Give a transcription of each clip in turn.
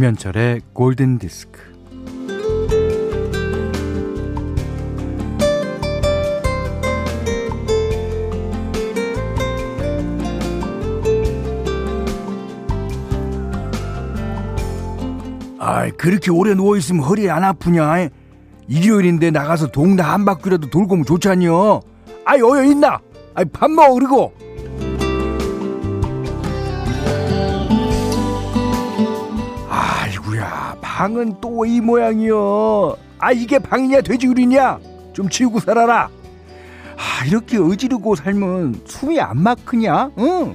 김현철의 골든 디스크. 아, 그렇게 오래 누워 있으면 허리 안 아프냐? 일요일인데 나가서 동네 한 바퀴라도 돌고 오면 좋잖여. 아이 어여 있나? 아이 밥 먹어 그리고. 방은 또 이 모양이여. 아 이게 방이냐 돼지우리냐? 좀 치우고 살아라. 아 이렇게 어지르고 살면 숨이 안 막히냐? 응.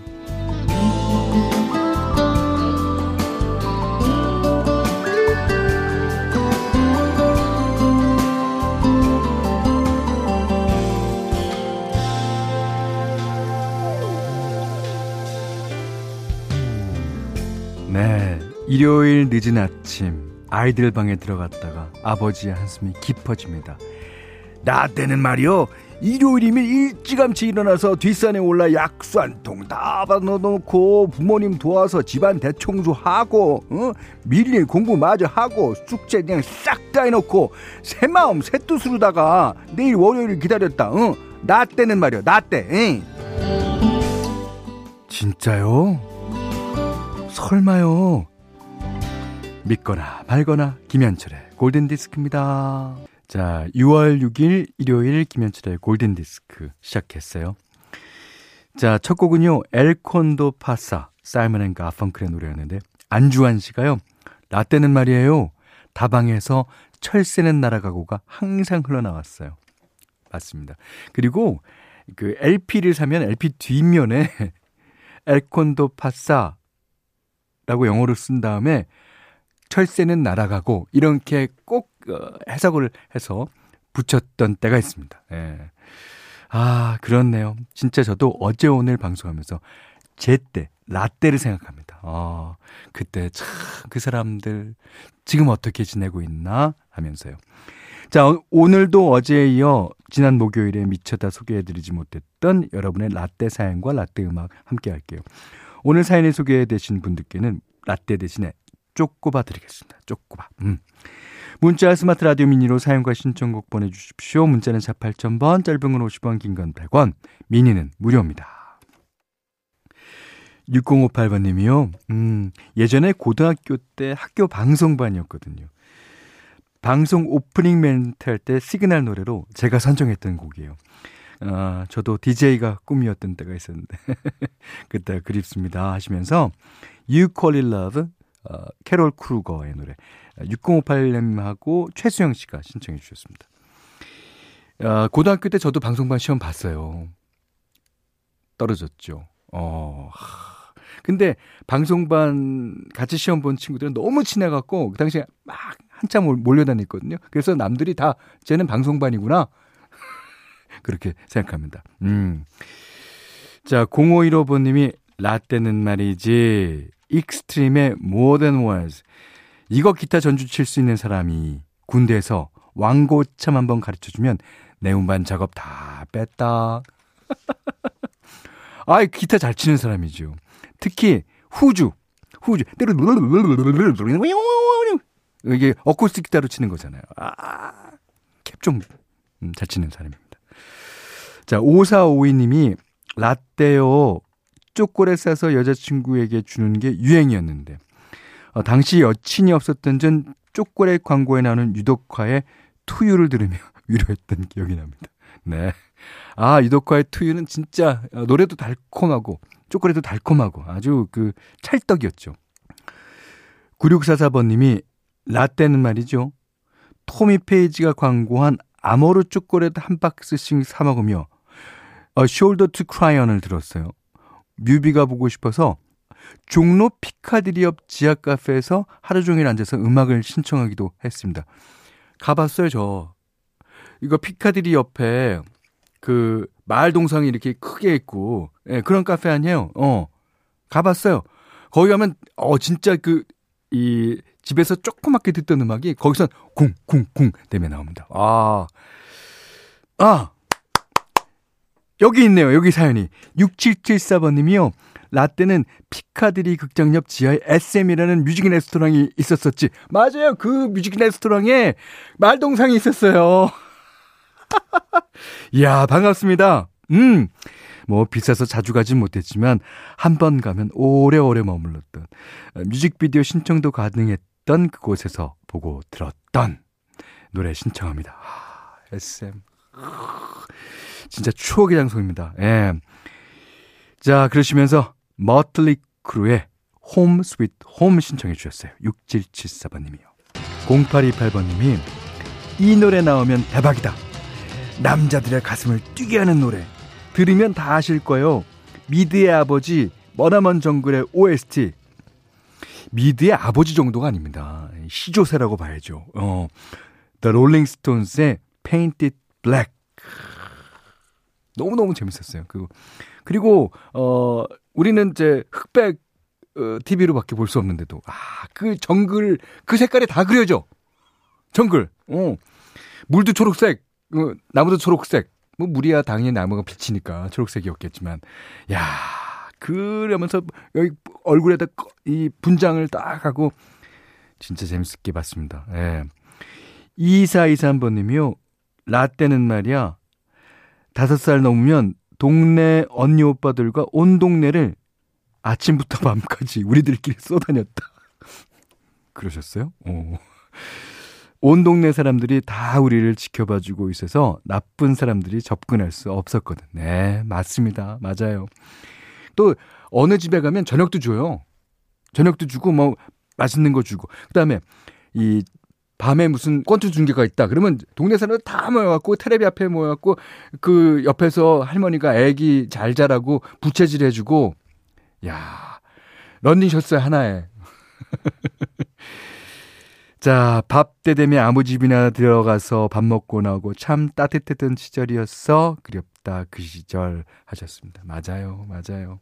네, 일요일 늦은 아침 아이들 방에 들어갔다가 아버지의 한숨이 깊어집니다. 나 때는 말이요 일요일이면 일찌감치 일어나서 뒷산에 올라 약수 한 통 다 받아놓고 부모님 도와서 집안 대청소하고 어? 밀린 공부 마저 하고 숙제 그냥 싹 다 해놓고 새 마음 새 뜻으로다가 내일 월요일 기다렸다 어? 나 때는 말이요 나때 응? 진짜요? 설마요? 믿거나 말거나 김현철의 골든디스크입니다. 자, 6월 6일 일요일 김현철의 골든디스크 시작했어요. 자, 첫 곡은요, El Condor Pasa, 사이먼 앤 가펑클의 노래였는데, 안주환 씨가요, 라떼는 말이에요, 다방에서 철새는 날아가고가 항상 흘러나왔어요. 맞습니다. 그리고 그 LP를 사면 LP 뒷면에 엘콘도 파사 라고 영어로 쓴 다음에 철새는 날아가고 이렇게 꼭 어, 해석을 해서 붙였던 때가 있습니다. 예. 아, 그렇네요. 진짜 저도 어제 오늘 방송하면서 제때, 라떼를 생각합니다. 아, 그때 참 그 사람들 지금 어떻게 지내고 있나 하면서요. 자, 오늘도 어제에 이어 지난 목요일에 미쳐다 소개해드리지 못했던 여러분의 라떼 사연과 라떼 음악 함께 할게요. 오늘 사연에 소개되신 분들께는 라떼 대신에 쪼꼬바 드리겠습니다. 쪼꼬바. 음. 문자 스마트 라디오 미니로 사연과 신청곡 보내주십시오. 문자는 4 8000번, 짧은 건 50원, 긴 건 100원, 미니는 무료입니다. 6058번님이요. 음, 예전에 고등학교 때 학교 방송반이었거든요. 방송 오프닝 멘트 할 때 시그널 노래로 제가 선정했던 곡이에요. 아, 저도 DJ가 꿈이었던 때가 있었는데 그때 그립습니다 하시면서 You Call It Love 어, 캐롤 크루거의 노래 6058님하고 최수영 씨가 신청해 주셨습니다. 어, 고등학교 때 저도 방송반 시험 봤어요. 떨어졌죠. 어. 근데 방송반 같이 시험 본 친구들은 너무 친해갖고 그 당시에 막 한참 몰려다녔거든요. 그래서 남들이 다 쟤는 방송반이구나. 그렇게 생각합니다. 음. 자, 0515번님이 라떼는 말이지 익스트림의 More Than Words 이거 기타 전주 칠 수 있는 사람이 군대에서 왕고참 한번 가르쳐 주면 내 음반 작업 다 뺐다. 아, 기타 잘 치는 사람이죠. 특히 후주, 후주. 이게 어쿠스틱 기타로 치는 거잖아요. 아, 캡좀 음, 잘 치는 사람입니다. 자, 5452님이 라떼요. 초콜릿 싸서 여자친구에게 주는 게 유행이었는데 어, 당시 여친이 없었던 전 초콜릿 광고에 나오는 유독화의 투유를 들으며 위로했던 기억이 납니다. 네. 아, 유독화의 투유는 진짜 어, 노래도 달콤하고 초콜릿도 달콤하고 아주 그 찰떡이었죠. 9644번님이 라떼는 말이죠. 토미 페이지가 광고한 아모르 초콜릿 한 박스씩 사 먹으며 어, Shoulder to Cry On을 들었어요. 뮤비가 보고 싶어서 종로 피카디리 옆 지하 카페에서 하루 종일 앉아서 음악을 신청하기도 했습니다. 가봤어요, 저. 이거 피카디리 옆에 그 말 동상이 이렇게 크게 있고, 예, 그런 카페 아니에요? 어. 가봤어요. 거기 가면, 어, 진짜 그, 이, 집에서 조그맣게 듣던 음악이 거기선 쿵, 쿵, 쿵 되면 나옵니다. 아. 아! 여기 있네요. 여기 사연이. 6774번님이요. 라떼는 피카드리 극장 옆 지하에 SM이라는 뮤직 레스토랑이 있었었지. 맞아요. 그 뮤직 레스토랑에 말동상이 있었어요. 이야, 반갑습니다. 음. 뭐 비싸서 자주 가진 못했지만 한 번 가면 오래오래 머물렀던 뮤직비디오 신청도 가능했던 그곳에서 보고 들었던 노래 신청합니다. 아, SM. 진짜 추억의 장소입니다. 예. 자, 그러시면서 머틀리 크루의 Home Sweet 홈 신청해 주셨어요. 6774번님이요. 0828번님이 이 노래 나오면 대박이다. 남자들의 가슴을 뛰게 하는 노래. 들으면 다 아실 거예요. 미드의 아버지 머나먼 정글의 OST. 미드의 아버지 정도가 아닙니다. 시조세라고 봐야죠. 어. The Rolling Stones의 Painted Black. 너무너무 재밌었어요. 그 그리고 어 우리는 이제 흑백 어, TV로밖에 볼 수 없는데도 아, 그 정글 그 색깔이 다 그려져. 정글. 어. 물도 초록색, 어, 나무도 초록색. 뭐 물이야 당연히 나무가 비치니까 초록색이었겠지만 야, 그러면서 여기 얼굴에다 이 분장을 딱 하고 진짜 재밌게 봤습니다. 예. 2423번님이요. 라떼는 말이야. 다섯 살 넘으면 동네 언니 오빠들과 온 동네를 아침부터 밤까지 우리들끼리 쏘다녔다. 그러셨어요? 오. 온 동네 사람들이 다 우리를 지켜봐주고 있어서 나쁜 사람들이 접근할 수 없었거든. 네, 맞습니다. 맞아요. 또 어느 집에 가면 저녁도 줘요. 저녁도 주고 뭐 맛있는 거 주고. 그다음에 이 밤에 무슨 권투 중계가 있다. 그러면 동네 사람들 다 모여갖고 테레비 앞에 모여갖고 그 옆에서 할머니가 애기 잘 자라고 부채질 해주고 야 런닝 셔츠 하나에 자, 밥 때 되면 아무 집이나 들어가서 밥 먹고 나오고 참 따뜻했던 시절이었어. 그립다 그 시절 하셨습니다. 맞아요. 맞아요.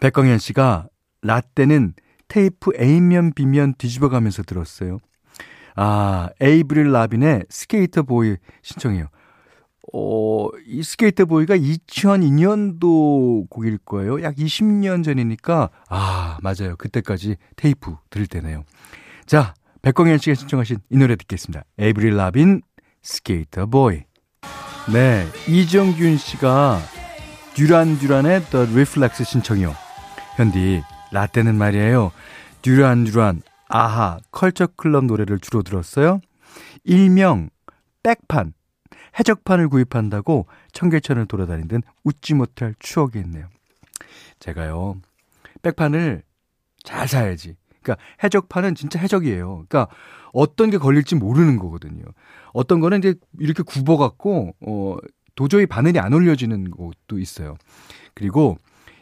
백광현 씨가 라떼는 테이프 A면 B면 뒤집어 가면서 들었어요. 아, 에이브릴 라빈의 Sk8er Boi 신청해요. 어, 이 Sk8er Boi가 2002년도 곡일 거예요. 약 20년 전이니까, 아, 맞아요. 그때까지 테이프 들을 때네요. 자, 백광현 씨가 신청하신 이 노래 듣겠습니다. 에이브릴 라빈, Sk8er Boi. 네, 이정균 씨가 듀란 듀란의 The Reflex 신청이요. 현디, 라떼는 말이에요. 듀란 듀란, 아하, 컬처 클럽 노래를 주로 들었어요. 일명, 백판, 해적판을 구입한다고 청계천을 돌아다니던 웃지 못할 추억이 있네요. 제가요, 백판을 잘 사야지. 그러니까 해적판은 진짜 해적이에요. 그러니까 어떤 게 걸릴지 모르는 거거든요. 어떤 거는 이제 이렇게 굽어갖고, 어, 도저히 바늘이 안 올려지는 것도 있어요. 그리고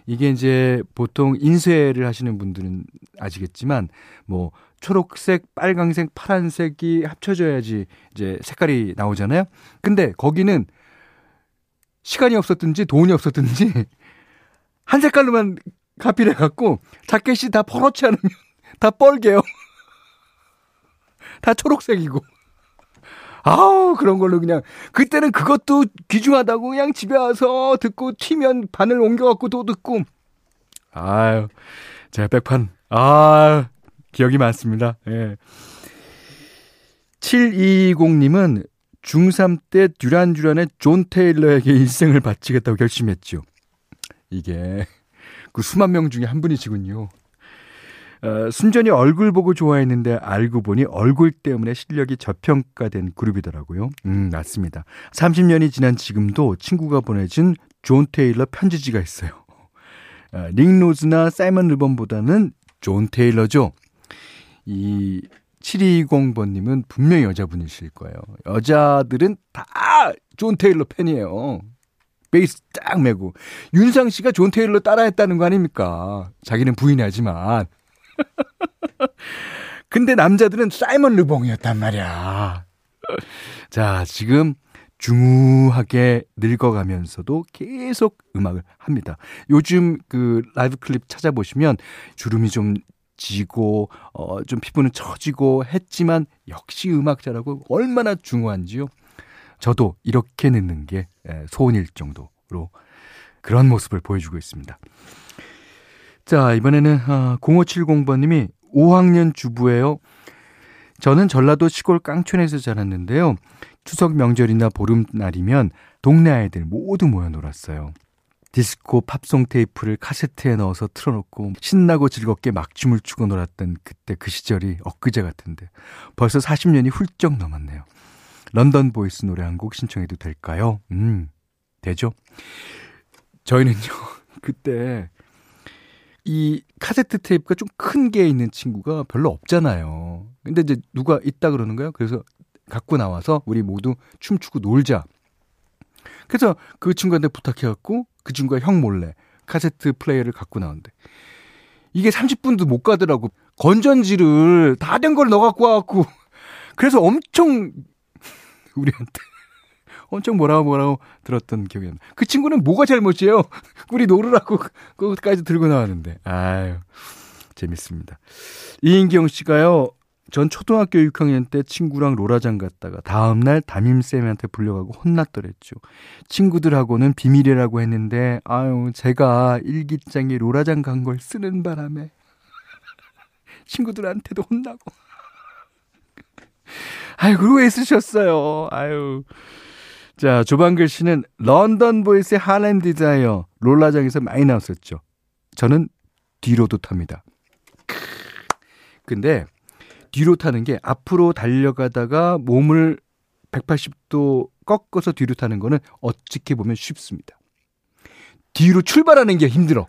이게 이제 보통 인쇄를 하시는 분들은 아시겠지만 뭐 초록색, 빨강색, 파란색이 합쳐져야지 이제 색깔이 나오잖아요. 근데 거기는 시간이 없었든지 돈이 없었든지 한 색깔로만 가필해 갖고 자켓이 다 퍼렇지 않으면 다 뻘개요. 다 초록색이고. 아우 그런 걸로 그냥 그때는 그것도 귀중하다고 그냥 집에 와서 듣고 튀면 바늘 옮겨갖고 또 듣고 아유 제가 백판 아 기억이 많습니다. 예. 7220님은 중3 때 듀란 듀란의 존 테일러에게 일생을 바치겠다고 결심했죠. 이게 그 수만 명 중에 한 분이시군요. 어, 순전히 얼굴 보고 좋아했는데 알고 보니 얼굴 때문에 실력이 저평가된 그룹이더라고요. 음, 맞습니다. 30년이 지난 지금도 친구가 보내준 존 테일러 편지지가 있어요. 어, 닉 로즈나 사이먼 르번보다는 존 테일러죠. 이 720번님은 분명히 여자분이실 거예요. 여자들은 다 존 테일러 팬이에요. 베이스 딱 메고. 윤상 씨가 존 테일러 따라했다는 거 아닙니까? 자기는 부인이 하지만. 근데 남자들은 사이먼 르봉이었단 말이야. 자, 지금 중후하게 늙어가면서도 계속 음악을 합니다. 요즘 그 라이브 클립 찾아보시면 주름이 좀 지고 어 좀 피부는 처지고 했지만 역시 음악자라고 얼마나 중요한지요. 저도 이렇게 늦는 게 소원일 정도로 그런 모습을 보여주고 있습니다. 자, 이번에는 0570번님이 어, 5학년 주부예요. 저는 전라도 시골 깡촌에서 자랐는데요. 추석 명절이나 보름날이면 동네 아이들 모두 모여 놀았어요. 디스코 팝송 테이프를 카세트에 넣어서 틀어놓고 신나고 즐겁게 막춤을 추고 놀았던 그때 그 시절이 엊그제 같은데 벌써 40년이 훌쩍 넘었네요. London Boys 노래 한 곡 신청해도 될까요? 음, 되죠. 저희는요, 그때 이 카세트 테이프가 좀 큰 게 있는 친구가 별로 없잖아요. 근데 이제 누가 있다 그러는 거예요. 그래서 갖고 나와서 우리 모두 춤추고 놀자. 그래서 그 친구한테 부탁해갖고 그 친구가 형 몰래 카세트 플레이어를 갖고 나온대. 이게 30분도 못 가더라고. 건전지를 다 된 걸 넣어갖고 와갖고. 그래서 엄청 우리한테 엄청 뭐라고 뭐라고 들었던 기억이 나. 그 친구는 뭐가 잘못이에요? 우리 놀으라고 그것까지 들고 나왔는데. 아유, 재밌습니다. 이인경 씨가요, 전 초등학교 6학년 때 친구랑 로라장 갔다가 다음날 담임쌤한테 불려가고 혼났더랬죠. 친구들하고는 비밀이라고 했는데, 아유, 제가 일기장에 로라장 간 걸 쓰는 바람에 친구들한테도 혼나고. 아유, 그러고 왜 쓰셨어요? 아유. 자, 조방글 씨는 London Boys의 Harlem Desire 롤라장에서 많이 나왔었죠. 저는 뒤로도 탑니다. 근데 뒤로 타는 게 앞으로 달려가다가 몸을 180도 꺾어서 뒤로 타는 거는 어떻게 보면 쉽습니다. 뒤로 출발하는 게 힘들어.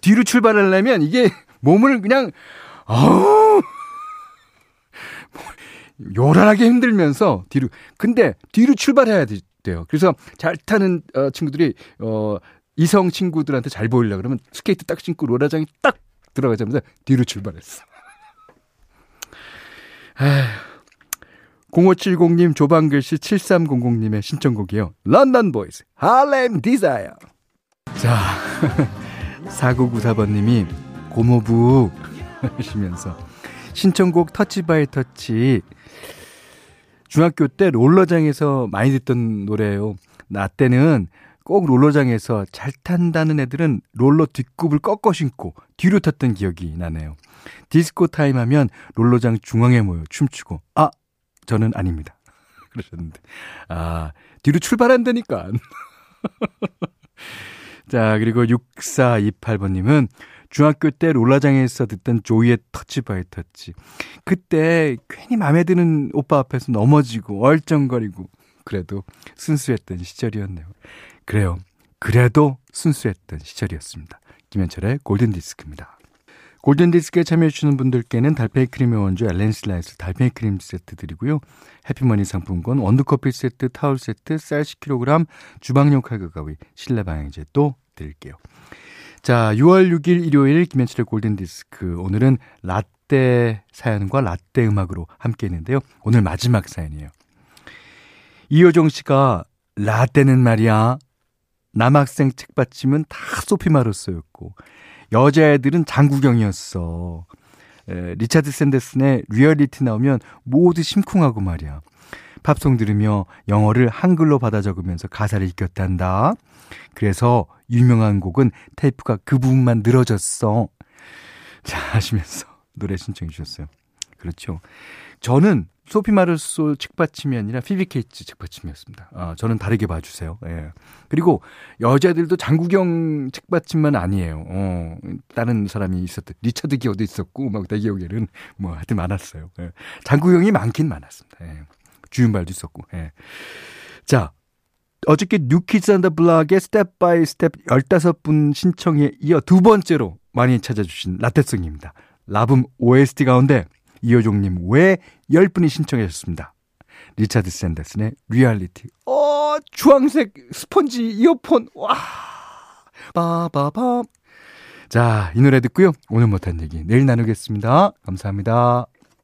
뒤로 출발하려면 이게 몸을 그냥 어우 요란하게 힘들면서 뒤로 근데 뒤로 출발해야 돼요. 그래서 잘 타는 어, 친구들이 어 이성 친구들한테 잘 보이려 그러면 스케이트 딱 신고 로라장이 딱 들어가자마자 뒤로 출발했어. 0570님, 조방글 씨 7300님의 신청곡이요. London Boys, Harlem Desire. 자, 4994번님이 고모부 하시면서 신청곡 Touch by Touch. 중학교 때 롤러장에서 많이 듣던 노래예요. 나 때는 꼭 롤러장에서 잘 탄다는 애들은 롤러 뒷굽을 꺾어 신고 뒤로 탔던 기억이 나네요. 디스코 타임 하면 롤러장 중앙에 모여 춤추고 아 저는 아닙니다. 그러셨는데 아 뒤로 출발한다니까. 자 그리고 6428번님은 중학교 때 롤러장에서 듣던 Joy의 Touch by Touch. 그때 괜히 마음에 드는 오빠 앞에서 넘어지고 얼쩡거리고 그래도 순수했던 시절이었네요. 그래요. 그래도 순수했던 시절이었습니다. 김현철의 골든디스크입니다. 골든디스크에 참여해주시는 분들께는 달팽이 크림의 원조 엘렌슬라이스 달팽이 크림 세트 드리고요. 해피머니 상품권, 원두커피 세트, 타월 세트, 쌀 10kg, 주방용 칼과 가위, 실내 방향제 또 드릴게요. 자, 6월 6일 일요일 김현철의 골든디스크. 오늘은 라떼 사연과 라떼 음악으로 함께 했는데요. 오늘 마지막 사연이에요. 이효정 씨가 라떼는 말이야. 남학생 책받침은 다 소피 마르소였고 여자애들은 장국영이었어. 에, 리차드 샌더슨의 리얼리티 나오면 모두 심쿵하고 말이야. 팝송 들으며 영어를 한글로 받아 적으면서 가사를 익혔단다. 그래서 유명한 곡은 테이프가 그 부분만 늘어졌어. 자, 하시면서 노래 신청해 주셨어요. 그렇죠. 저는 소피 마르소 책받침이 아니라 피비 케이츠 책받침이었습니다. 아, 저는 다르게 봐주세요. 예. 그리고 여자들도 장국영 책받침만 아니에요. 어, 다른 사람이 있었던 리처드 기어도 있었고 막 내 기억에는 뭐 하여튼 많았어요. 예. 장국영이 많긴 많았습니다. 예. 주윤발도 있었고. 예. 자, 어저께 New Kids on the Block의 Step by Step 15분 신청에 이어 두 번째로 많이 찾아주신 라떼송입니다. La Boum OST 가운데 이효정님 외 10분이 신청하셨습니다. 리차드 샌더슨의 리얼리티. 어, 주황색 스펀지 이어폰. 와. 빠바밤. 자, 이 노래 듣고요. 오늘 못한 얘기 내일 나누겠습니다. 감사합니다.